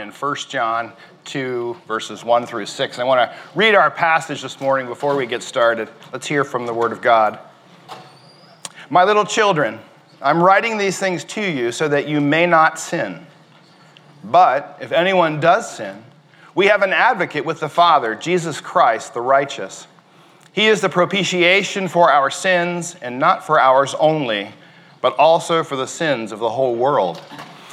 in 1 John 2, verses 1 through 6. I want to read our passage this morning before we get started. Let's hear from the Word of God. My little children, I'm writing these things to you so that you may not sin. But if anyone does sin, we have an advocate with the Father, Jesus Christ, the righteous. He is the propitiation for our sins, and not for ours only, but also for the sins of the whole world.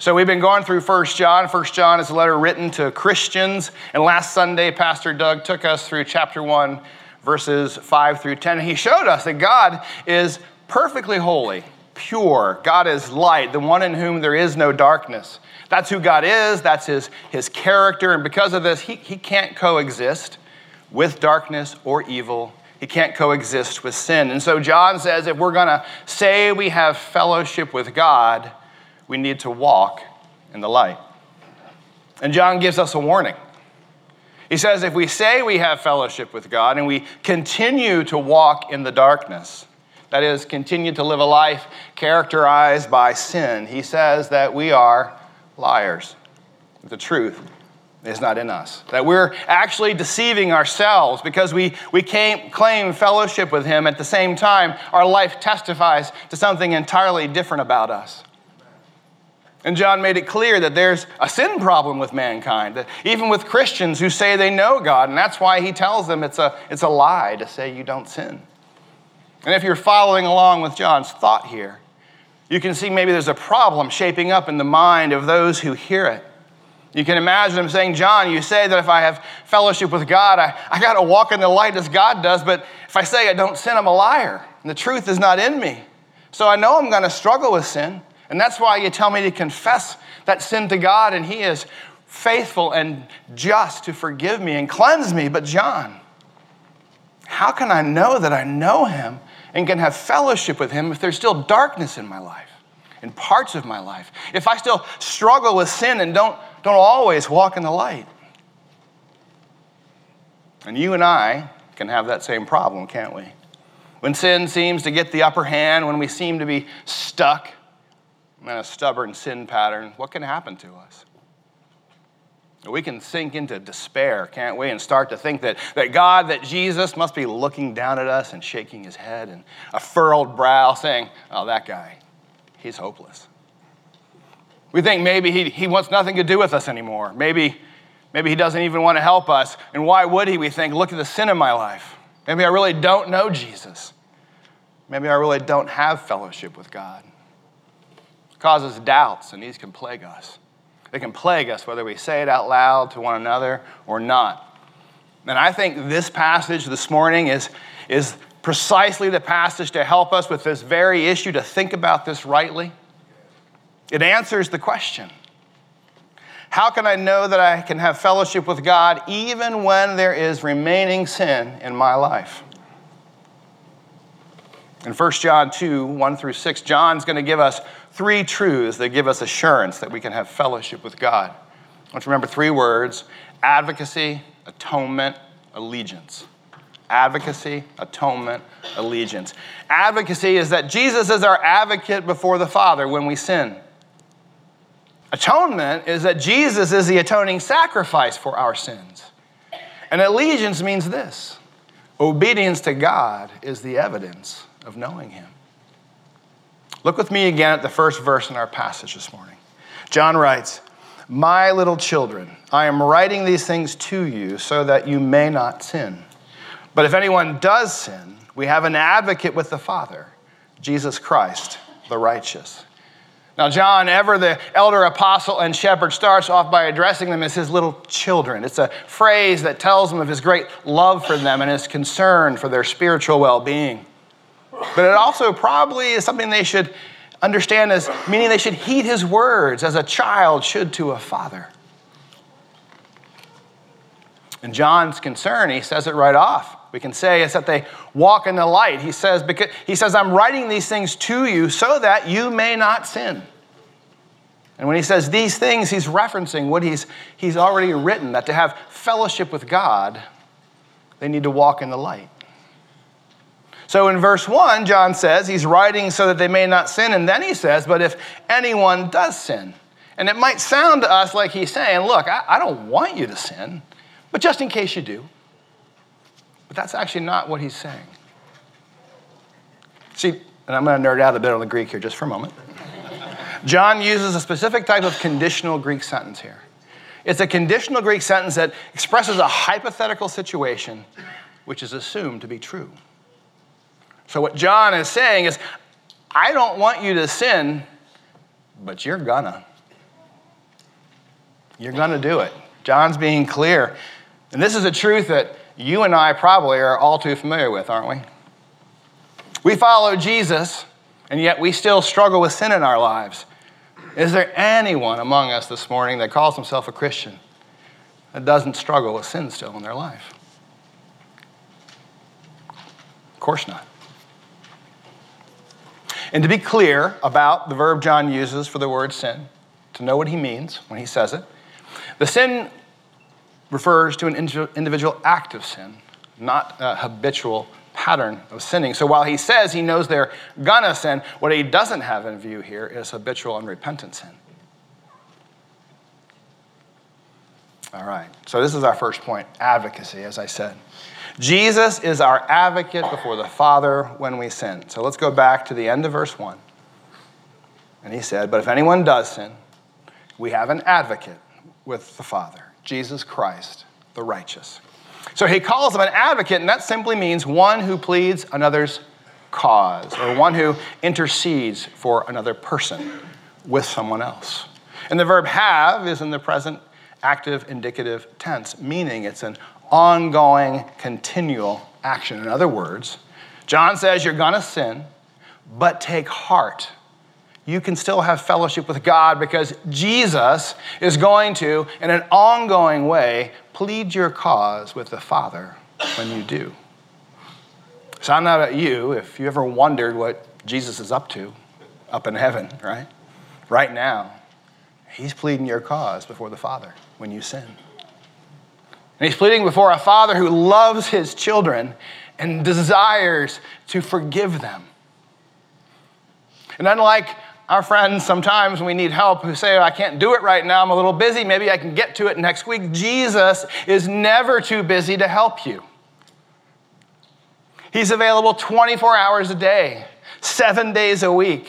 So we've been going through 1 John. 1 John is a letter written to Christians. And last Sunday, Pastor Doug took us through chapter 1, verses 5 through 10. And he showed us that God is perfectly holy, pure. God is light, the one in whom there is no darkness. That's who God is, that's his, his character. And because of this, he, he can't coexist with darkness or evil. He can't coexist with sin. And so John says if we're going to say we have fellowship with God, we need to walk in the light. And John gives us a warning. He says, if we say we have fellowship with God and we continue to walk in the darkness, that is, continue to live a life characterized by sin, he says that we are liars. The truth is not in us. That we're actually deceiving ourselves because we, we can't claim fellowship with him at the same time. Our life testifies to something entirely different about us. And John made it clear that there's a sin problem with mankind, that even with Christians who say they know God, and that's why he tells them it's a, it's a lie to say you don't sin. And if you're following along with John's thought here, you can see maybe there's a problem shaping up in the mind of those who hear it. You can imagine him saying, John, you say that if I have fellowship with God, I, I got to walk in the light as God does, but if I say I don't sin, I'm a liar, and the truth is not in me. So I know I'm going to struggle with sin. And that's why you tell me to confess that sin to God, and He is faithful and just to forgive me and cleanse me. But, John, how can I know that I know Him and can have fellowship with Him if there's still darkness in my life, in parts of my life? If I still struggle with sin and don't, don't always walk in the light? And you and I can have that same problem, can't we? When sin seems to get the upper hand, when we seem to be stuck, and a stubborn sin pattern, what can happen to us? We can sink into despair, can't we? And start to think that, that God, that Jesus must be looking down at us and shaking his head and a furrowed brow saying, Oh, that guy, he's hopeless. We think maybe he, he wants nothing to do with us anymore. Maybe, maybe he doesn't even want to help us. And why would he? We think, Look at the sin in my life. Maybe I really don't know Jesus. Maybe I really don't have fellowship with God causes doubts, and these can plague us. They can plague us whether we say it out loud to one another or not. And I think this passage this morning is, is precisely the passage to help us with this very issue, to think about this rightly. It answers the question How can I know that I can have fellowship with God even when there is remaining sin in my life? In 1 John 2 1 through 6, John's going to give us three truths that give us assurance that we can have fellowship with God. Let's remember three words advocacy, atonement, allegiance. Advocacy, atonement, allegiance. Advocacy is that Jesus is our advocate before the Father when we sin. Atonement is that Jesus is the atoning sacrifice for our sins. And allegiance means this obedience to God is the evidence of knowing Him. Look with me again at the first verse in our passage this morning. John writes, My little children, I am writing these things to you so that you may not sin. But if anyone does sin, we have an advocate with the Father, Jesus Christ, the righteous. Now, John, ever the elder apostle and shepherd, starts off by addressing them as his little children. It's a phrase that tells them of his great love for them and his concern for their spiritual well being. But it also probably is something they should understand as meaning they should heed his words as a child should to a father. And John's concern, he says it right off. We can say is that they walk in the light. He says, because, he says, I'm writing these things to you so that you may not sin. And when he says these things, he's referencing what he's, he's already written that to have fellowship with God, they need to walk in the light. So in verse 1, John says he's writing so that they may not sin. And then he says, But if anyone does sin, and it might sound to us like he's saying, Look, I, I don't want you to sin, but just in case you do. But that's actually not what he's saying. See, and I'm going to nerd out a bit on the Greek here just for a moment. John uses a specific type of conditional Greek sentence here. It's a conditional Greek sentence that expresses a hypothetical situation which is assumed to be true. So, what John is saying is, I don't want you to sin, but you're gonna. You're gonna do it. John's being clear. And this is a truth that you and I probably are all too familiar with, aren't we? We follow Jesus, and yet we still struggle with sin in our lives. Is there anyone among us this morning that calls himself a Christian that doesn't struggle with sin still in their life? Of course not. And to be clear about the verb John uses for the word sin, to know what he means when he says it, the sin refers to an individual act of sin, not a habitual pattern of sinning. So while he says he knows they're gonna sin, what he doesn't have in view here is habitual unrepentant sin. All right, so this is our first point advocacy, as I said. Jesus is our advocate before the Father when we sin. So let's go back to the end of verse 1. And he said, But if anyone does sin, we have an advocate with the Father, Jesus Christ, the righteous. So he calls him an advocate, and that simply means one who pleads another's cause or one who intercedes for another person with someone else. And the verb have is in the present active indicative tense, meaning it's an ongoing, continual action. In other words, John says you're going to sin, but take heart. You can still have fellowship with God because Jesus is going to, in an ongoing way, plead your cause with the Father when you do. So I am not about you, if you ever wondered what Jesus is up to up in heaven, right? Right now, he's pleading your cause before the Father when you sin. And he's pleading before a father who loves his children and desires to forgive them. And unlike our friends sometimes we need help who say, oh, I can't do it right now, I'm a little busy, maybe I can get to it next week, Jesus is never too busy to help you. He's available 24 hours a day, seven days a week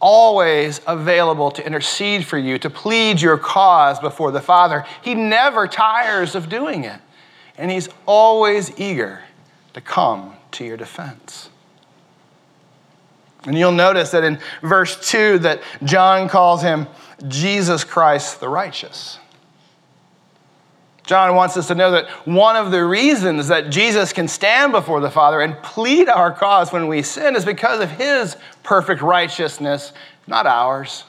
always available to intercede for you, to plead your cause before the Father. He never tires of doing it, and He's always eager to come to your defense. And you'll notice that in verse 2 that John calls him Jesus Christ the righteous. John wants us to know that one of the reasons that Jesus can stand before the Father and plead our cause when we sin is because of his perfect righteousness, not ours.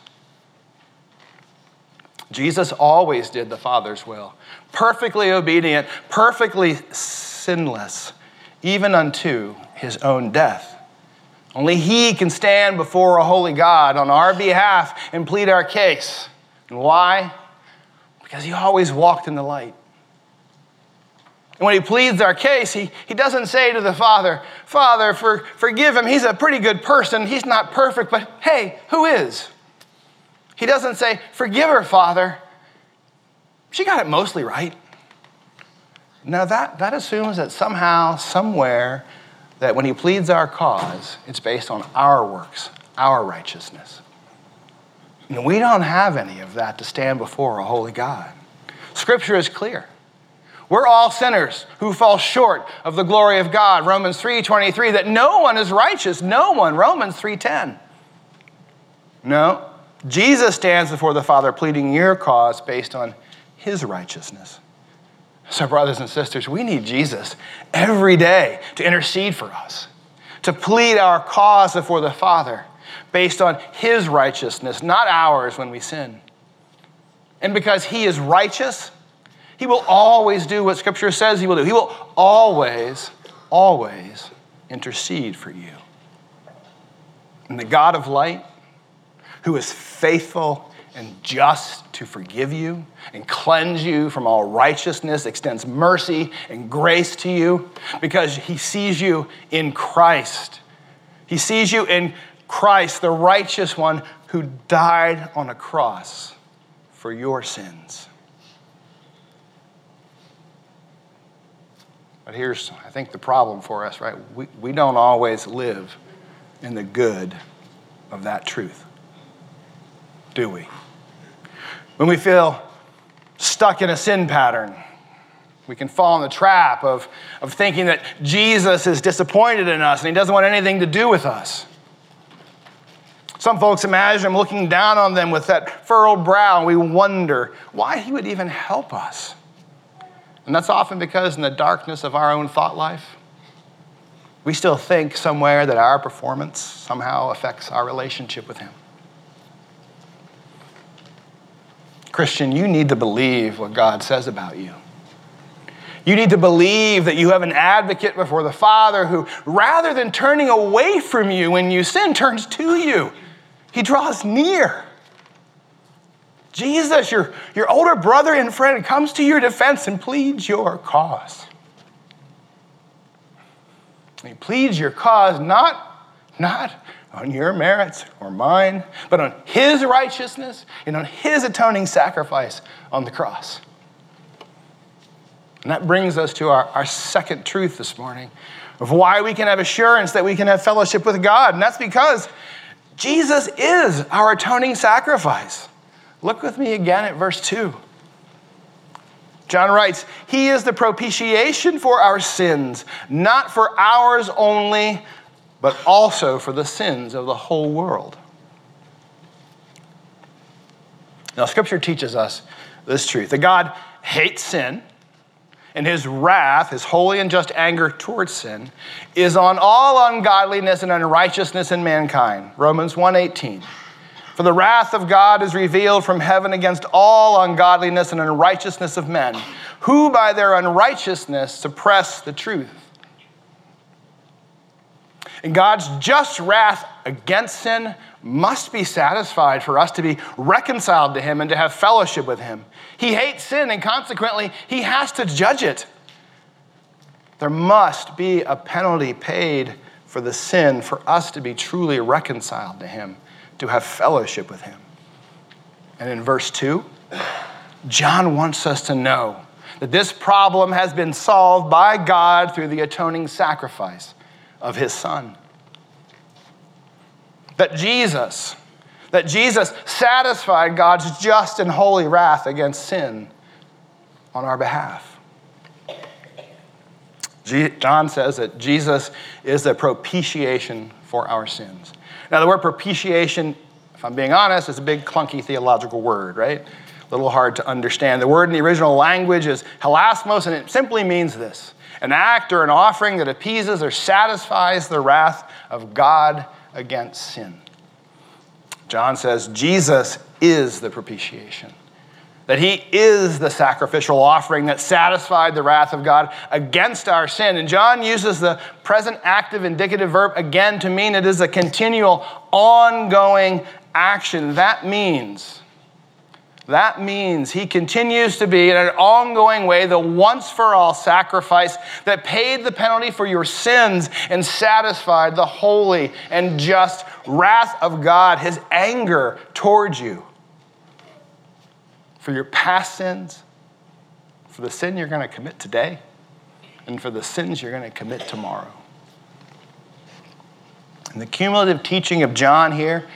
Jesus always did the Father's will, perfectly obedient, perfectly sinless, even unto his own death. Only he can stand before a holy God on our behalf and plead our case. And why? Because he always walked in the light. And when he pleads our case, he, he doesn't say to the Father, Father, for, forgive him. He's a pretty good person. He's not perfect, but hey, who is? He doesn't say, Forgive her, Father. She got it mostly right. Now, that, that assumes that somehow, somewhere, that when he pleads our cause, it's based on our works, our righteousness. And we don't have any of that to stand before a holy God. Scripture is clear. We're all sinners who fall short of the glory of God. Romans 3:23 that no one is righteous, no one. Romans 3:10. No. Jesus stands before the Father pleading your cause based on his righteousness. So brothers and sisters, we need Jesus every day to intercede for us, to plead our cause before the Father based on his righteousness, not ours when we sin. And because he is righteous, he will always do what Scripture says He will do. He will always always intercede for you. And the God of light, who is faithful and just to forgive you and cleanse you from all righteousness, extends mercy and grace to you because he sees you in Christ. He sees you in Christ, the righteous one who died on a cross for your sins. But here's, I think, the problem for us, right? We, we don't always live in the good of that truth, do we? When we feel stuck in a sin pattern, we can fall in the trap of, of thinking that Jesus is disappointed in us and he doesn't want anything to do with us. Some folks imagine him looking down on them with that furrowed brow, and we wonder why he would even help us. And that's often because in the darkness of our own thought life, we still think somewhere that our performance somehow affects our relationship with him. Christian, you need to believe what God says about you. You need to believe that you have an advocate before the Father who, rather than turning away from you when you sin, turns to you. He draws near. Jesus, your, your older brother and friend, comes to your defense and pleads your cause. He pleads your cause not, not on your merits or mine, but on his righteousness and on his atoning sacrifice on the cross. And that brings us to our, our second truth this morning of why we can have assurance that we can have fellowship with God. And that's because Jesus is our atoning sacrifice. Look with me again at verse 2. John writes, He is the propitiation for our sins, not for ours only, but also for the sins of the whole world. Now, Scripture teaches us this truth that God hates sin, and his wrath, his holy and just anger towards sin, is on all ungodliness and unrighteousness in mankind. Romans 1:18. For the wrath of God is revealed from heaven against all ungodliness and unrighteousness of men, who by their unrighteousness suppress the truth. And God's just wrath against sin must be satisfied for us to be reconciled to Him and to have fellowship with Him. He hates sin, and consequently, He has to judge it. There must be a penalty paid for the sin for us to be truly reconciled to Him to have fellowship with him. And in verse 2, John wants us to know that this problem has been solved by God through the atoning sacrifice of his son. That Jesus, that Jesus satisfied God's just and holy wrath against sin on our behalf. John says that Jesus is the propitiation for our sins. Now, the word propitiation, if I'm being honest, is a big, clunky theological word, right? A little hard to understand. The word in the original language is hilasmos, and it simply means this an act or an offering that appeases or satisfies the wrath of God against sin. John says Jesus is the propitiation that he is the sacrificial offering that satisfied the wrath of God against our sin. And John uses the present active indicative verb again to mean it is a continual, ongoing action. That means, that means he continues to be in an ongoing way the once for all sacrifice that paid the penalty for your sins and satisfied the holy and just wrath of God, his anger towards you for your past sins, for the sin you're going to commit today, and for the sins you're going to commit tomorrow. And the cumulative teaching of John here,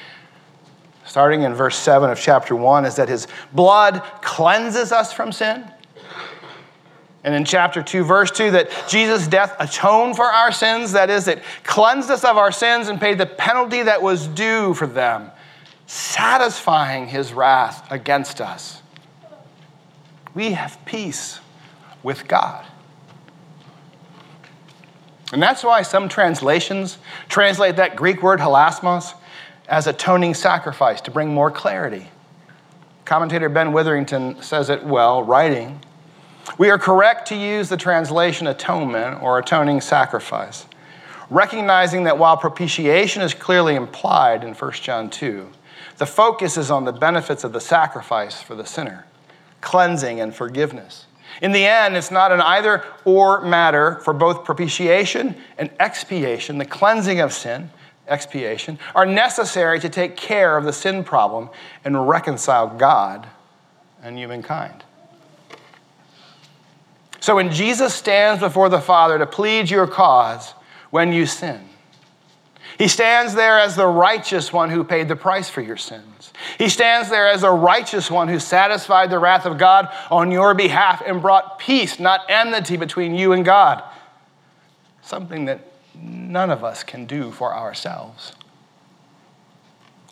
starting in verse 7 of chapter 1, is that his blood cleanses us from sin. And in chapter 2, verse 2, that Jesus' death atoned for our sins, that is, it cleansed us of our sins and paid the penalty that was due for them, satisfying his wrath against us we have peace with God. And that's why some translations translate that Greek word hilasmos as atoning sacrifice to bring more clarity. Commentator Ben Witherington says it well, writing We are correct to use the translation atonement or atoning sacrifice, recognizing that while propitiation is clearly implied in 1 John 2, the focus is on the benefits of the sacrifice for the sinner, cleansing and forgiveness. In the end, it's not an either or matter for both propitiation and expiation, the cleansing of sin, expiation, are necessary to take care of the sin problem and reconcile God and humankind. So when Jesus stands before the Father to plead your cause when you sin, he stands there as the righteous one who paid the price for your sins. He stands there as a righteous one who satisfied the wrath of God on your behalf and brought peace, not enmity, between you and God. Something that none of us can do for ourselves,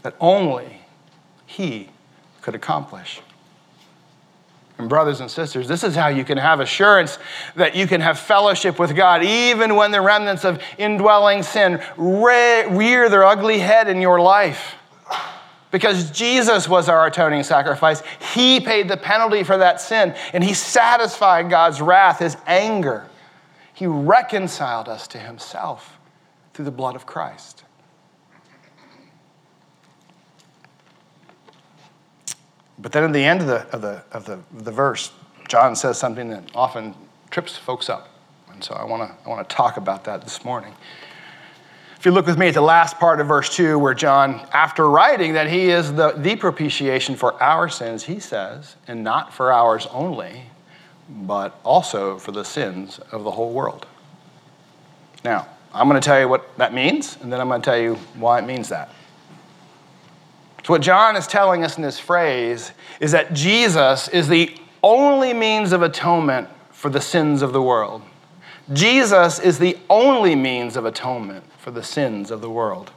that only He could accomplish. And, brothers and sisters, this is how you can have assurance that you can have fellowship with God, even when the remnants of indwelling sin rear their ugly head in your life. Because Jesus was our atoning sacrifice. He paid the penalty for that sin, and He satisfied God's wrath, His anger. He reconciled us to Himself through the blood of Christ. But then at the end of the, of the, of the, the verse, John says something that often trips folks up. And so I want to I wanna talk about that this morning. If you look with me at the last part of verse 2, where John, after writing that he is the, the propitiation for our sins, he says, and not for ours only, but also for the sins of the whole world. Now, I'm going to tell you what that means, and then I'm going to tell you why it means that. So, what John is telling us in this phrase is that Jesus is the only means of atonement for the sins of the world. Jesus is the only means of atonement for the sins of the world.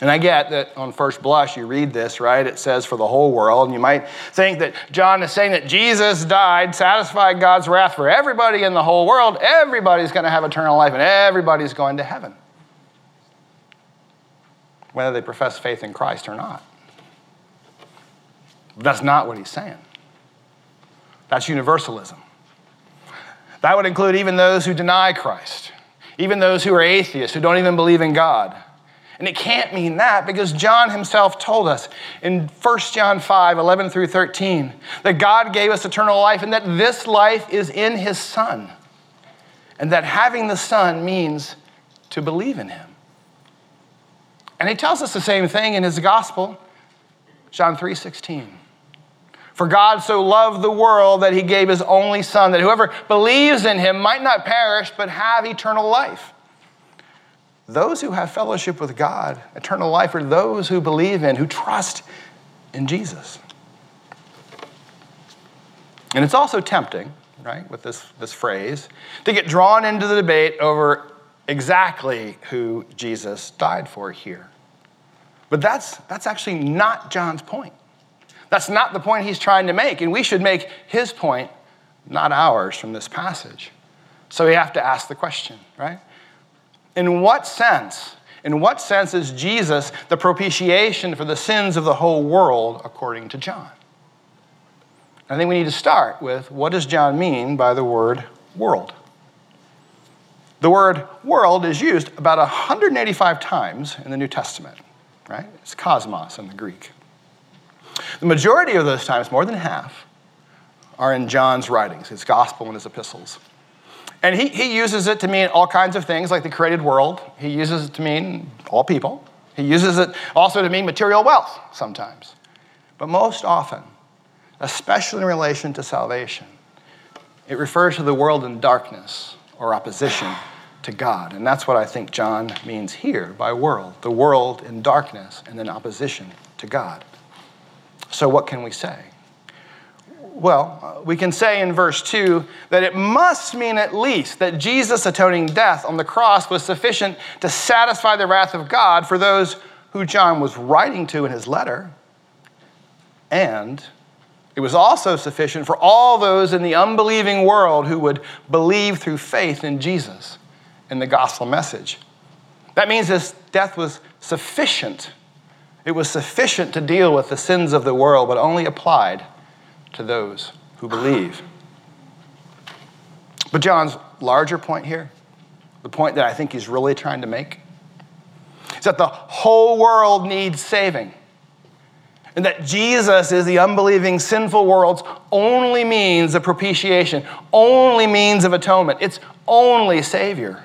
And I get that on first blush, you read this, right? It says for the whole world. And you might think that John is saying that Jesus died, satisfied God's wrath for everybody in the whole world. Everybody's going to have eternal life and everybody's going to heaven whether they profess faith in Christ or not. That's not what he's saying. That's universalism. That would include even those who deny Christ, even those who are atheists, who don't even believe in God. And it can't mean that because John himself told us in 1 John 5 11 through 13 that God gave us eternal life and that this life is in his Son. And that having the Son means to believe in him. And he tells us the same thing in his gospel, John 3 16. For God so loved the world that he gave his only Son, that whoever believes in him might not perish, but have eternal life. Those who have fellowship with God, eternal life, are those who believe in, who trust in Jesus. And it's also tempting, right, with this, this phrase, to get drawn into the debate over exactly who Jesus died for here. But that's, that's actually not John's point. That's not the point he's trying to make. And we should make his point, not ours, from this passage. So we have to ask the question, right? In what sense, in what sense is Jesus the propitiation for the sins of the whole world, according to John? I think we need to start with what does John mean by the word world? The word world is used about 185 times in the New Testament, right? It's cosmos in the Greek. The majority of those times, more than half, are in John's writings, his gospel and his epistles. And he, he uses it to mean all kinds of things like the created world. He uses it to mean all people. He uses it also to mean material wealth sometimes. But most often, especially in relation to salvation, it refers to the world in darkness or opposition to God. And that's what I think John means here by world the world in darkness and in opposition to God. So, what can we say? Well, we can say in verse 2 that it must mean at least that Jesus' atoning death on the cross was sufficient to satisfy the wrath of God for those who John was writing to in his letter. And it was also sufficient for all those in the unbelieving world who would believe through faith in Jesus in the gospel message. That means his death was sufficient. It was sufficient to deal with the sins of the world, but only applied to those who believe. But John's larger point here, the point that I think he's really trying to make, is that the whole world needs saving. And that Jesus is the unbelieving, sinful world's only means of propitiation, only means of atonement, its only Savior.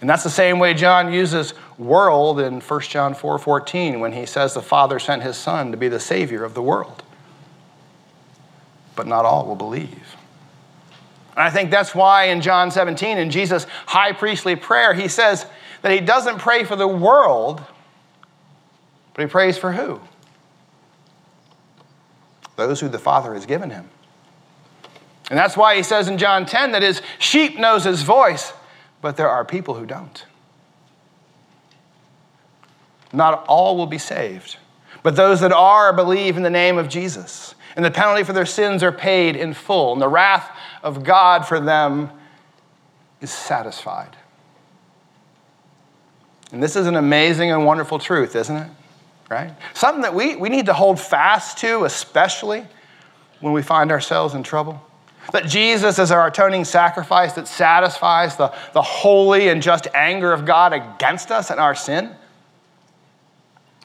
And that's the same way John uses world in 1 John 4 14 when he says the Father sent his Son to be the Savior of the world. But not all will believe. And I think that's why in John 17, in Jesus' high priestly prayer, he says that he doesn't pray for the world, but he prays for who? Those who the Father has given him. And that's why he says in John 10 that his sheep knows his voice but there are people who don't. Not all will be saved, but those that are believe in the name of Jesus. And the penalty for their sins are paid in full, and the wrath of God for them is satisfied. And this is an amazing and wonderful truth, isn't it? Right? Something that we, we need to hold fast to, especially when we find ourselves in trouble. That Jesus is our atoning sacrifice that satisfies the, the holy and just anger of God against us and our sin.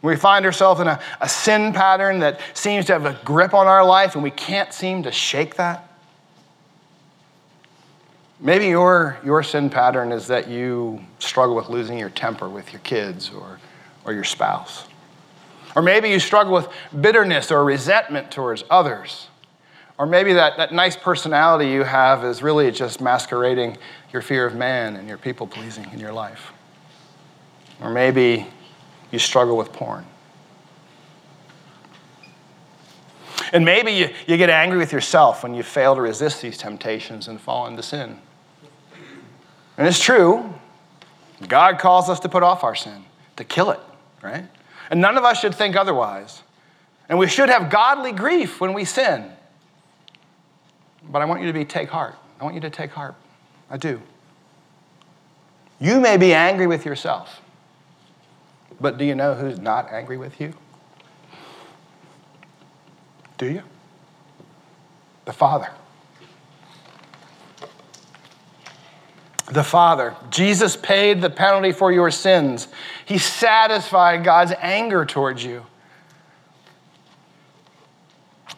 We find ourselves in a, a sin pattern that seems to have a grip on our life and we can't seem to shake that. Maybe your, your sin pattern is that you struggle with losing your temper with your kids or, or your spouse. Or maybe you struggle with bitterness or resentment towards others. Or maybe that, that nice personality you have is really just masquerading your fear of man and your people pleasing in your life. Or maybe you struggle with porn. And maybe you, you get angry with yourself when you fail to resist these temptations and fall into sin. And it's true, God calls us to put off our sin, to kill it, right? And none of us should think otherwise. And we should have godly grief when we sin. But I want you to be take heart. I want you to take heart. I do. You may be angry with yourself, but do you know who's not angry with you? Do you? The Father. The Father. Jesus paid the penalty for your sins. He satisfied God's anger towards you.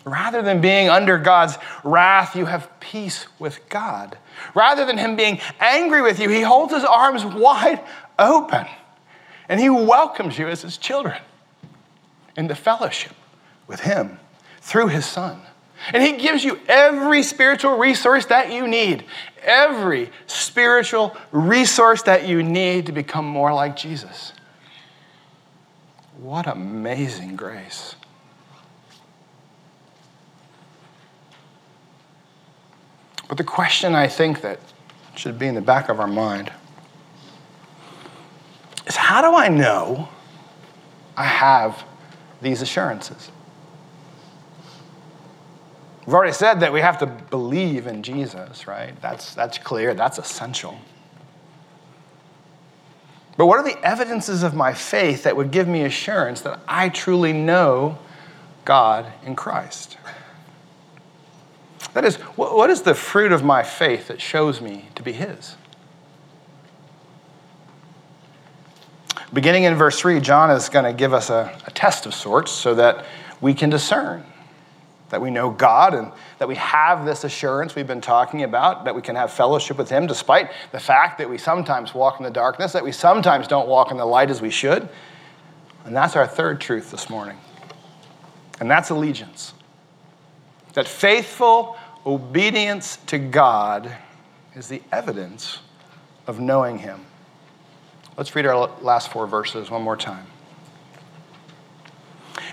Rather than being under God's wrath, you have peace with God. Rather than Him being angry with you, He holds His arms wide open and He welcomes you as His children into fellowship with Him through His Son. And He gives you every spiritual resource that you need, every spiritual resource that you need to become more like Jesus. What amazing grace. But the question I think that should be in the back of our mind is how do I know I have these assurances? We've already said that we have to believe in Jesus, right? That's, that's clear, that's essential. But what are the evidences of my faith that would give me assurance that I truly know God in Christ? That is, what is the fruit of my faith that shows me to be His? Beginning in verse 3, John is going to give us a, a test of sorts so that we can discern that we know God and that we have this assurance we've been talking about, that we can have fellowship with Him despite the fact that we sometimes walk in the darkness, that we sometimes don't walk in the light as we should. And that's our third truth this morning. And that's allegiance. That faithful Obedience to God is the evidence of knowing Him. Let's read our last four verses one more time.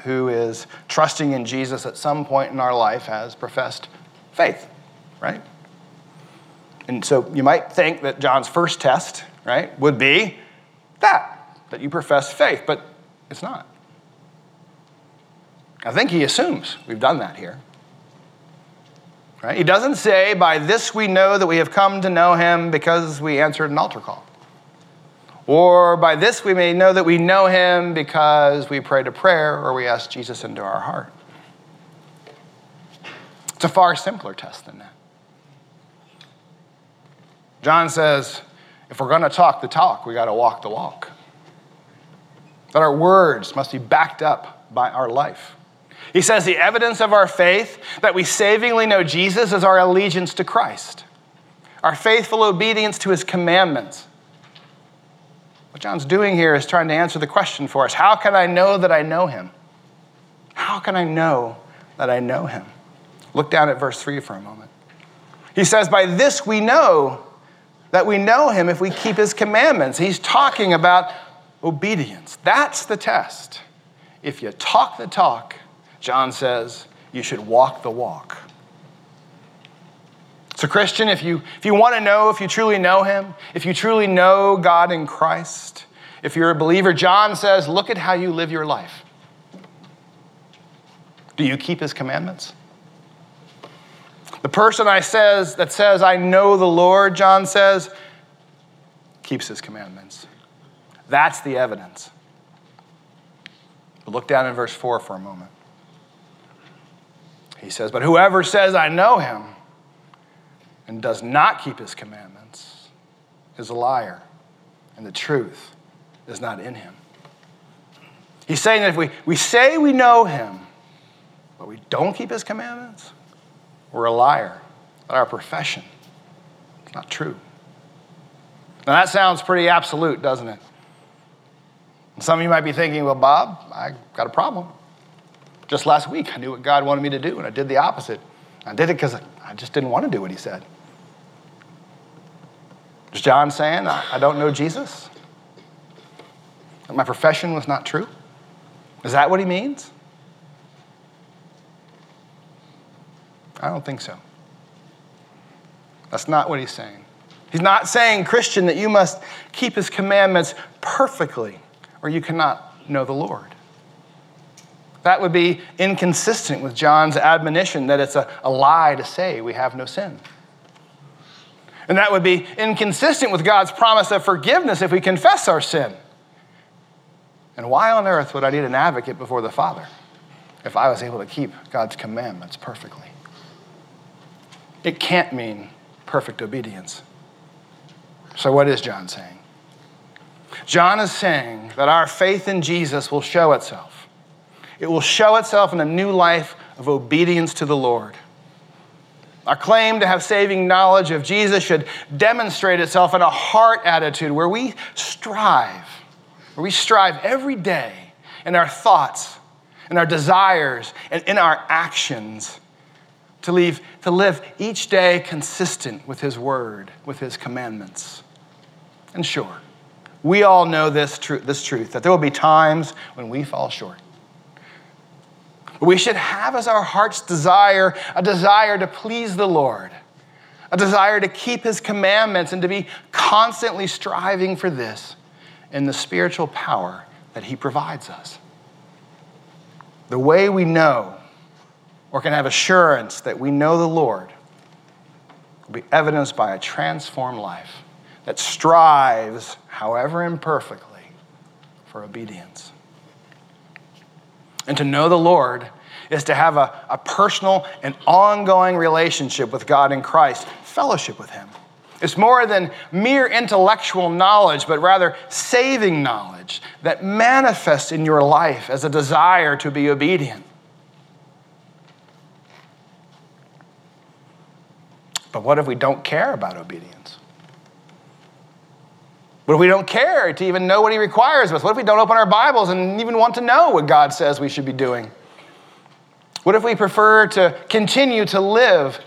who is trusting in Jesus at some point in our life has professed faith, right? And so you might think that John's first test, right, would be that, that you profess faith, but it's not. I think he assumes we've done that here. Right? He doesn't say, by this we know that we have come to know him because we answered an altar call. Or by this we may know that we know him because we prayed a prayer or we asked Jesus into our heart. It's a far simpler test than that. John says, if we're going to talk the talk, we got to walk the walk. That our words must be backed up by our life. He says the evidence of our faith that we savingly know Jesus is our allegiance to Christ, our faithful obedience to his commandments. What John's doing here is trying to answer the question for us how can I know that I know him? How can I know that I know him? Look down at verse 3 for a moment. He says, By this we know that we know him if we keep his commandments. He's talking about obedience. That's the test. If you talk the talk, John says you should walk the walk. So, Christian, if you, if you want to know if you truly know Him, if you truly know God in Christ, if you're a believer, John says, look at how you live your life. Do you keep His commandments? The person I says that says I know the Lord, John says, keeps His commandments. That's the evidence. But look down in verse 4 for a moment. He says, But whoever says, I know him, and does not keep his commandments is a liar, and the truth is not in him. He's saying that if we, we say we know him, but we don't keep his commandments, we're a liar. That our profession is not true. Now that sounds pretty absolute, doesn't it? And some of you might be thinking, well, Bob, I got a problem. Just last week, I knew what God wanted me to do, and I did the opposite. I did it because I just didn't want to do what He said. Is John saying, I don't know Jesus? That my profession was not true? Is that what he means? I don't think so. That's not what he's saying. He's not saying, Christian, that you must keep his commandments perfectly or you cannot know the Lord. That would be inconsistent with John's admonition that it's a, a lie to say we have no sin. And that would be inconsistent with God's promise of forgiveness if we confess our sin. And why on earth would I need an advocate before the Father if I was able to keep God's commandments perfectly? It can't mean perfect obedience. So, what is John saying? John is saying that our faith in Jesus will show itself it will show itself in a new life of obedience to the Lord. Our claim to have saving knowledge of Jesus should demonstrate itself in a heart attitude where we strive, where we strive every day in our thoughts, in our desires, and in our actions to, leave, to live each day consistent with His Word, with His commandments. And sure, we all know this, tr- this truth that there will be times when we fall short. We should have as our heart's desire a desire to please the Lord, a desire to keep His commandments and to be constantly striving for this in the spiritual power that He provides us. The way we know or can have assurance that we know the Lord will be evidenced by a transformed life that strives, however imperfectly, for obedience. And to know the Lord is to have a, a personal and ongoing relationship with God in Christ, fellowship with Him. It's more than mere intellectual knowledge, but rather saving knowledge that manifests in your life as a desire to be obedient. But what if we don't care about obedience? What if we don't care to even know what He requires of us? What if we don't open our Bibles and even want to know what God says we should be doing? What if we prefer to continue to live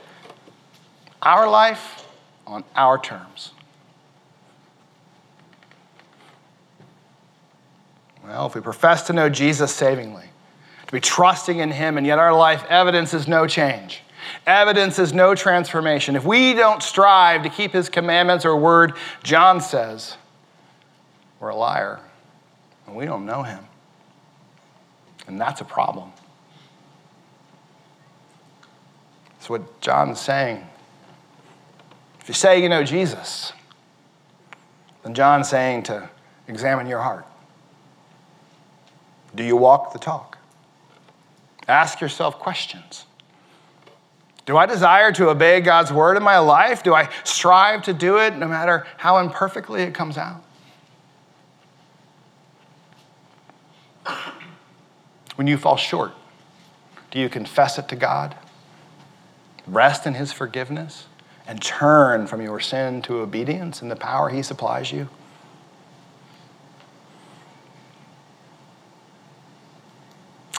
our life on our terms? Well, if we profess to know Jesus savingly, to be trusting in Him, and yet our life evidences no change, Evidence is no transformation. If we don't strive to keep his commandments or word, John says, we're a liar and we don't know him. And that's a problem. That's what John's saying. If you say you know Jesus, then John's saying to examine your heart. Do you walk the talk? Ask yourself questions. Do I desire to obey God's word in my life? Do I strive to do it no matter how imperfectly it comes out? When you fall short, do you confess it to God? Rest in His forgiveness and turn from your sin to obedience in the power He supplies you?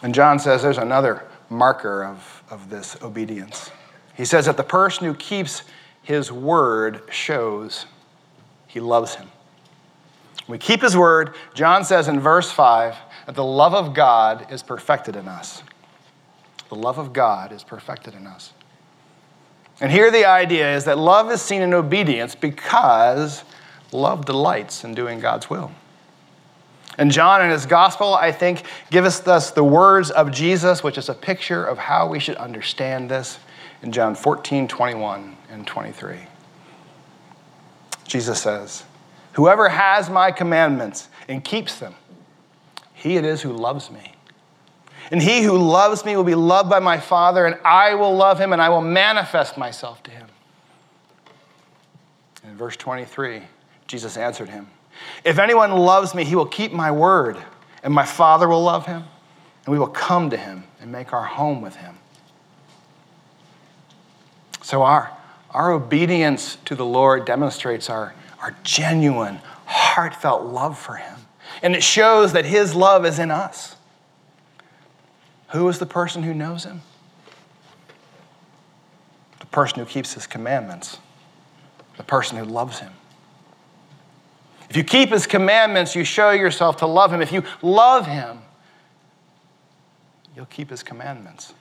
And John says there's another marker of, of this obedience. He says that the person who keeps his word shows he loves him. We keep his word. John says in verse 5 that the love of God is perfected in us. The love of God is perfected in us. And here the idea is that love is seen in obedience because love delights in doing God's will. And John in his gospel, I think, gives us the words of Jesus, which is a picture of how we should understand this in John 14, 21 and 23. Jesus says, Whoever has my commandments and keeps them, he it is who loves me. And he who loves me will be loved by my Father, and I will love him, and I will manifest myself to him. In verse 23, Jesus answered him. If anyone loves me, he will keep my word, and my Father will love him, and we will come to him and make our home with him. So, our, our obedience to the Lord demonstrates our, our genuine, heartfelt love for him. And it shows that his love is in us. Who is the person who knows him? The person who keeps his commandments, the person who loves him. If you keep his commandments, you show yourself to love him. If you love him, you'll keep his commandments.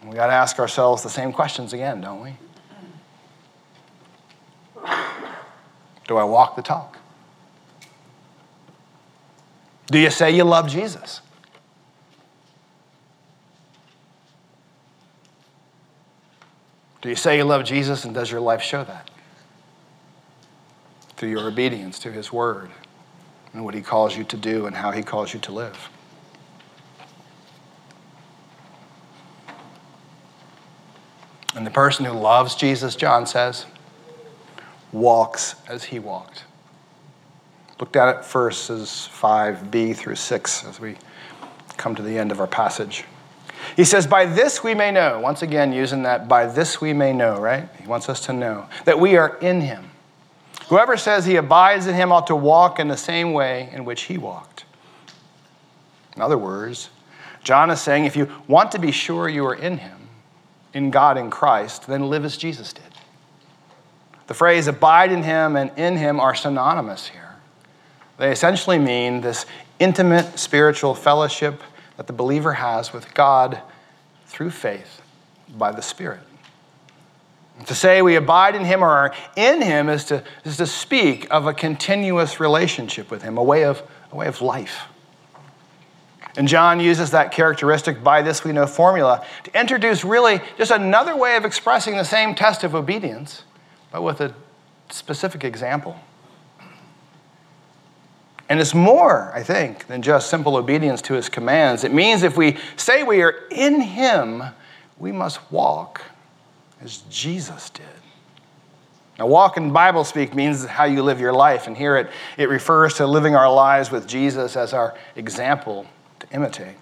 And we got to ask ourselves the same questions again, don't we? Do I walk the talk? Do you say you love Jesus? Do you say you love Jesus and does your life show that? through your obedience to His Word and what He calls you to do and how He calls you to live. And the person who loves Jesus, John says, walks as He walked. Looked at it verses 5b through 6 as we come to the end of our passage. He says, By this we may know, once again, using that, by this we may know, right? He wants us to know that we are in Him. Whoever says he abides in him ought to walk in the same way in which he walked. In other words, John is saying if you want to be sure you are in him, in God in Christ, then live as Jesus did. The phrase abide in him and in him are synonymous here. They essentially mean this intimate spiritual fellowship that the believer has with God through faith by the Spirit. To say we abide in him or are in him is to, is to speak of a continuous relationship with him, a way of, a way of life. And John uses that characteristic by this we know formula to introduce really just another way of expressing the same test of obedience, but with a specific example. And it's more, I think, than just simple obedience to his commands. It means if we say we are in him, we must walk as Jesus did. Now, walk in Bible speak means how you live your life, and here it, it refers to living our lives with Jesus as our example to imitate.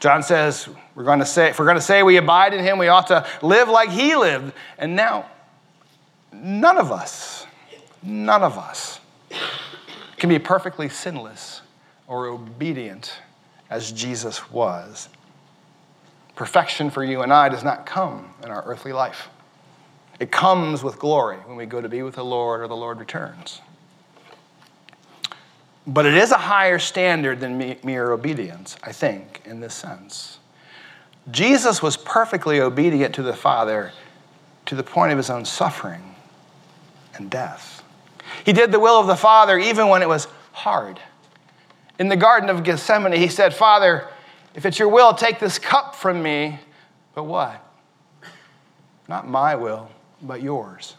John says, we're going to say, if we're going to say we abide in him, we ought to live like he lived. And now, none of us, none of us can be perfectly sinless or obedient as Jesus was Perfection for you and I does not come in our earthly life. It comes with glory when we go to be with the Lord or the Lord returns. But it is a higher standard than mere obedience, I think, in this sense. Jesus was perfectly obedient to the Father to the point of his own suffering and death. He did the will of the Father even when it was hard. In the Garden of Gethsemane, he said, Father, if it's your will, take this cup from me, but what? Not my will, but yours.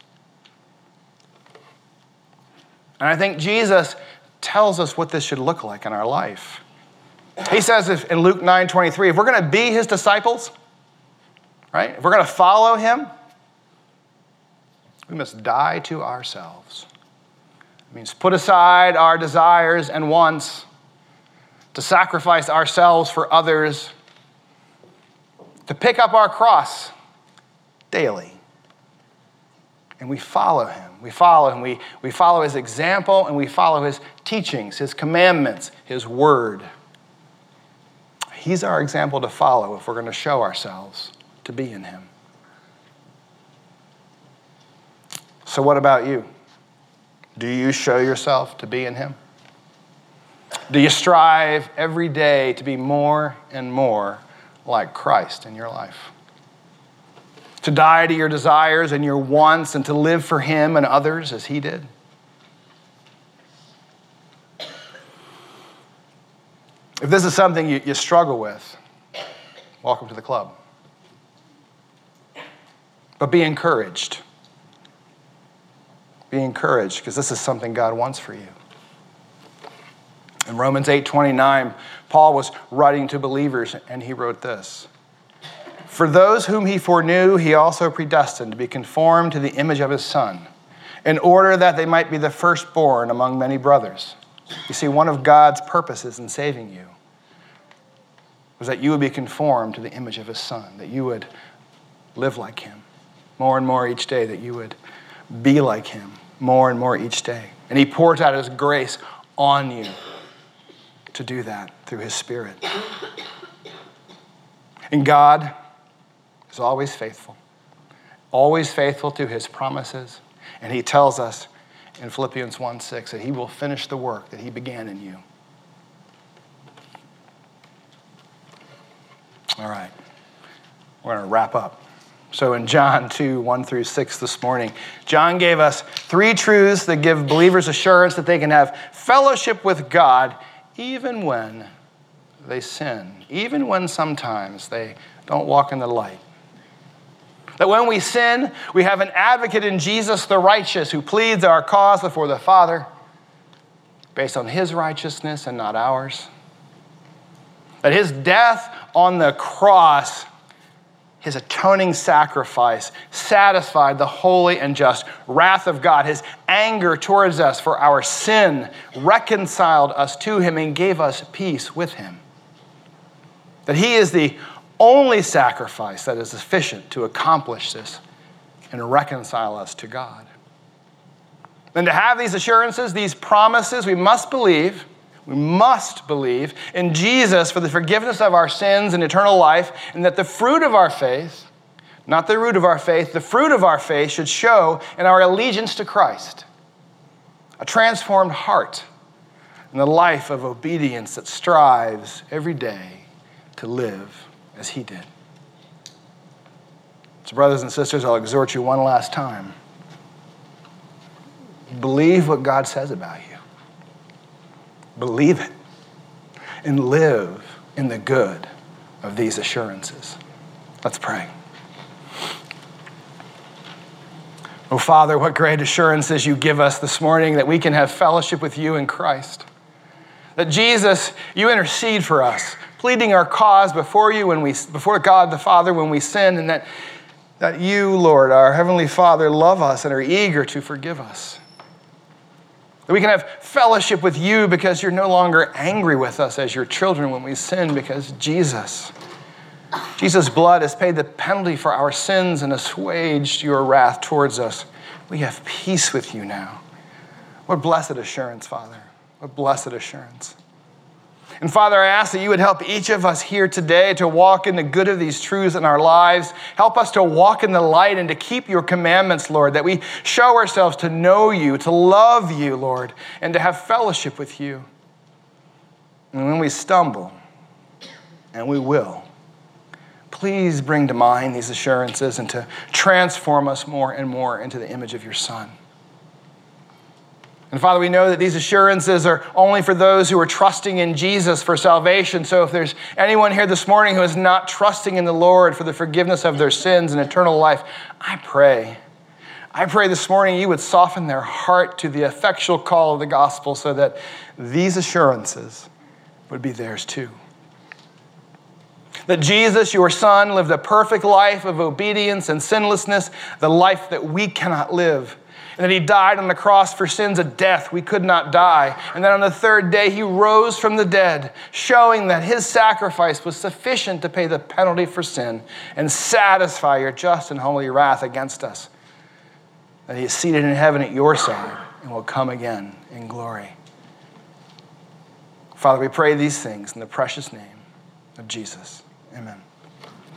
And I think Jesus tells us what this should look like in our life. He says if, in Luke 9 23, if we're going to be his disciples, right, if we're going to follow him, we must die to ourselves. It means put aside our desires and wants, to sacrifice ourselves for others, to pick up our cross daily. And we follow him. We follow him. We, we follow his example and we follow his teachings, his commandments, his word. He's our example to follow if we're going to show ourselves to be in Him. So, what about you? Do you show yourself to be in Him? Do you strive every day to be more and more like Christ in your life? To die to your desires and your wants and to live for Him and others as He did? If this is something you, you struggle with, welcome to the club. But be encouraged. Be encouraged because this is something God wants for you. In Romans 8:29, Paul was writing to believers and he wrote this. For those whom he foreknew, he also predestined to be conformed to the image of his son, in order that they might be the firstborn among many brothers. You see, one of God's purposes in saving you was that you would be conformed to the image of his son, that you would live like him more and more each day, that you would be like him more and more each day. And he pours out his grace on you to do that through his spirit. And God is always faithful, always faithful to his promises. And he tells us in Philippians 1 6 that he will finish the work that he began in you. All right, we're going to wrap up. So, in John 2 1 through 6 this morning, John gave us three truths that give believers assurance that they can have fellowship with God even when they sin, even when sometimes they don't walk in the light. That when we sin, we have an advocate in Jesus the righteous who pleads our cause before the Father based on his righteousness and not ours. That his death on the cross, his atoning sacrifice satisfied the holy and just wrath of God. His anger towards us for our sin reconciled us to him and gave us peace with him. That he is the only sacrifice that is sufficient to accomplish this and reconcile us to God. And to have these assurances, these promises, we must believe, we must believe in Jesus for the forgiveness of our sins and eternal life, and that the fruit of our faith, not the root of our faith, the fruit of our faith should show in our allegiance to Christ. A transformed heart and the life of obedience that strives every day to live as he did. So, brothers and sisters, I'll exhort you one last time. Believe what God says about you. Believe it and live in the good of these assurances. Let's pray. Oh, Father, what great assurances you give us this morning that we can have fellowship with you in Christ. That Jesus, you intercede for us pleading our cause before you when we before God the Father when we sin and that that you Lord our heavenly Father love us and are eager to forgive us. That we can have fellowship with you because you're no longer angry with us as your children when we sin because Jesus Jesus' blood has paid the penalty for our sins and assuaged your wrath towards us. We have peace with you now. What blessed assurance, Father. What blessed assurance. And Father, I ask that you would help each of us here today to walk in the good of these truths in our lives. Help us to walk in the light and to keep your commandments, Lord, that we show ourselves to know you, to love you, Lord, and to have fellowship with you. And when we stumble, and we will, Please bring to mind these assurances and to transform us more and more into the image of your Son. And Father, we know that these assurances are only for those who are trusting in Jesus for salvation. So if there's anyone here this morning who is not trusting in the Lord for the forgiveness of their sins and eternal life, I pray. I pray this morning you would soften their heart to the effectual call of the gospel so that these assurances would be theirs too. That Jesus, your Son, lived a perfect life of obedience and sinlessness, the life that we cannot live and that he died on the cross for sins of death we could not die, and that on the third day he rose from the dead, showing that his sacrifice was sufficient to pay the penalty for sin and satisfy your just and holy wrath against us. That he is seated in heaven at your side and will come again in glory. Father, we pray these things in the precious name of Jesus. Amen.